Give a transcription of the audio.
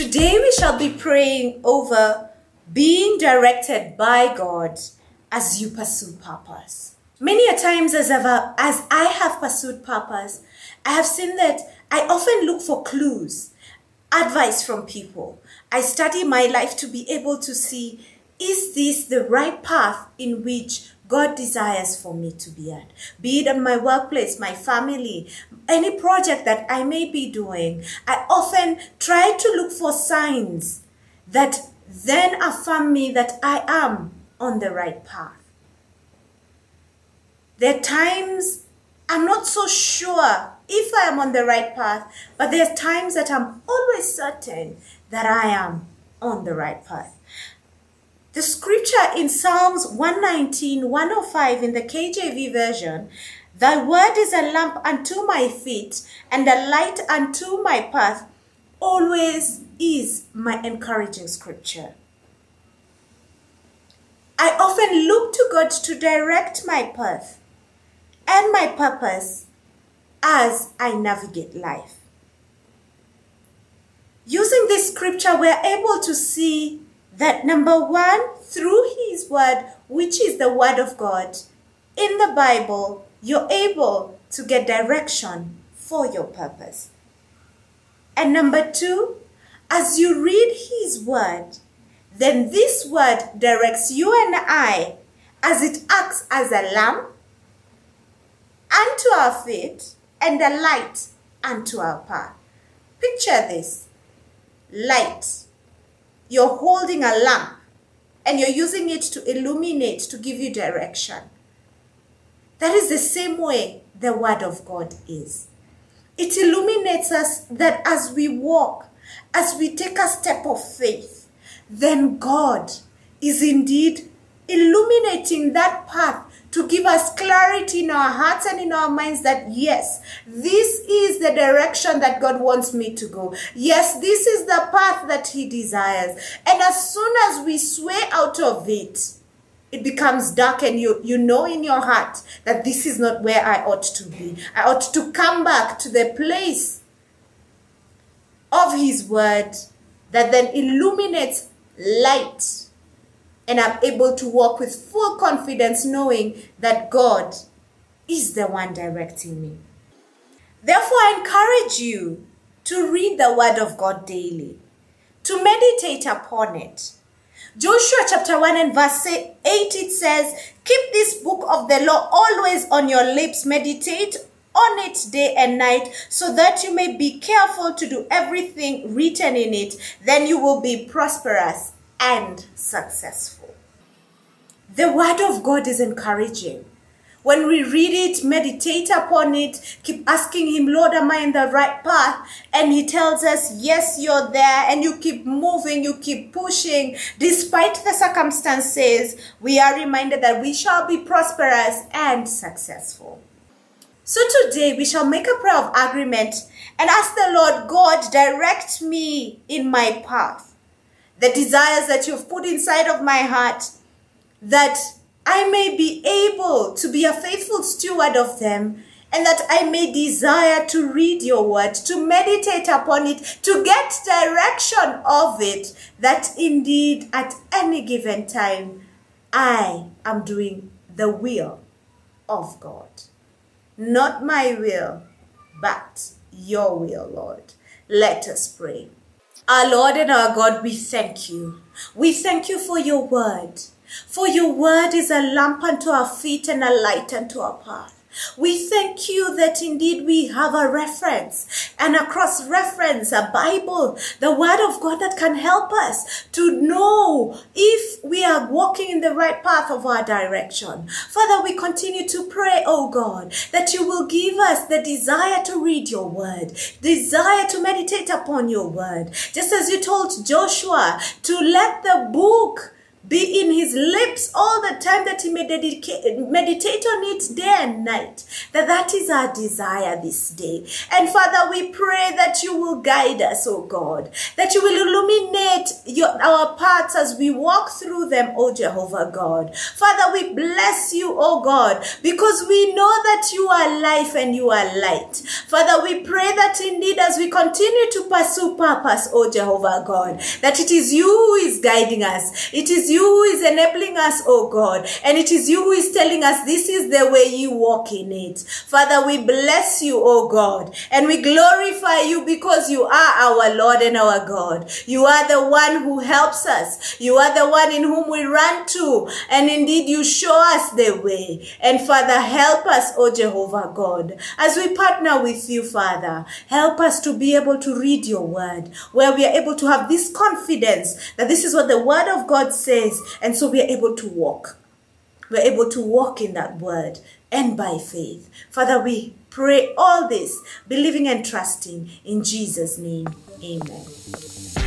Today we shall be praying over being directed by God as you pursue purpose. Many a times as, I've, as I have pursued purpose, I have seen that I often look for clues, advice from people. I study my life to be able to see is this the right path in which God desires for me to be at? Be it at my workplace, my family, any project that I may be doing. I often try to look for signs that then affirm me that I am on the right path. There are times I'm not so sure if I am on the right path, but there are times that I'm always certain that I am on the right path. The scripture in Psalms 119, 105 in the KJV version, Thy word is a lamp unto my feet and a light unto my path, always is my encouraging scripture. I often look to God to direct my path and my purpose as I navigate life. Using this scripture, we're able to see that number one, through His Word, which is the Word of God, in the Bible, you're able to get direction for your purpose. And number two, as you read His Word, then this Word directs you and I as it acts as a lamp unto our feet and a light unto our path. Picture this light you're holding a lamp and you're using it to illuminate, to give you direction. That is the same way the Word of God is. It illuminates us that as we walk, as we take a step of faith, then God is indeed illuminating that path to give us clarity in our hearts and in our minds that yes, this is the direction that God wants me to go. Yes, this is the path that He desires. And as soon as we sway out of it, it becomes dark and you, you know in your heart that this is not where I ought to be. I ought to come back to the place of His Word that then illuminates light and I'm able to walk with full confidence knowing that God is the one directing me. Therefore, I encourage you to read the Word of God daily, to meditate upon it. Joshua chapter 1 and verse 8 it says, Keep this book of the law always on your lips, meditate on it day and night, so that you may be careful to do everything written in it. Then you will be prosperous and successful. The Word of God is encouraging. When we read it, meditate upon it, keep asking Him, Lord, am I in the right path? And He tells us, Yes, you're there. And you keep moving, you keep pushing. Despite the circumstances, we are reminded that we shall be prosperous and successful. So today we shall make a prayer of agreement and ask the Lord God, direct me in my path. The desires that you've put inside of my heart that I may be able to be a faithful steward of them and that I may desire to read your word, to meditate upon it, to get direction of it, that indeed at any given time I am doing the will of God. Not my will, but your will, Lord. Let us pray. Our Lord and our God, we thank you. We thank you for your word. For your word is a lamp unto our feet and a light unto our path. We thank you that indeed we have a reference and a cross reference, a Bible, the Word of God that can help us to know if we are walking in the right path of our direction. Father, we continue to pray, oh God, that you will give us the desire to read your Word, desire to meditate upon your Word. Just as you told Joshua to let the book be in his lips all the time that he may meditate on it day and night. That that is our desire this day. And Father, we pray that you will guide us, oh God, that you will illuminate your, our paths as we walk through them, oh Jehovah God. Father, we bless you, oh God, because we know that you are life and you are light. Father, we pray that indeed as we continue to pursue purpose, oh Jehovah God, that it is you who is guiding us. It is you who is enabling us, oh God. And it is you who is telling us this is the way you walk in it. Father, we bless you, oh God. And we glorify you because you are our Lord and our God. You are the one who helps us. You are the one in whom we run to. And indeed, you show us the way. And Father, help us, oh Jehovah God, as we partner with you, Father. Help us to be able to read your word, where we are able to have this confidence that this is what the word of God says. And so we are able to walk. We're able to walk in that word and by faith. Father, we pray all this, believing and trusting in Jesus' name. Amen.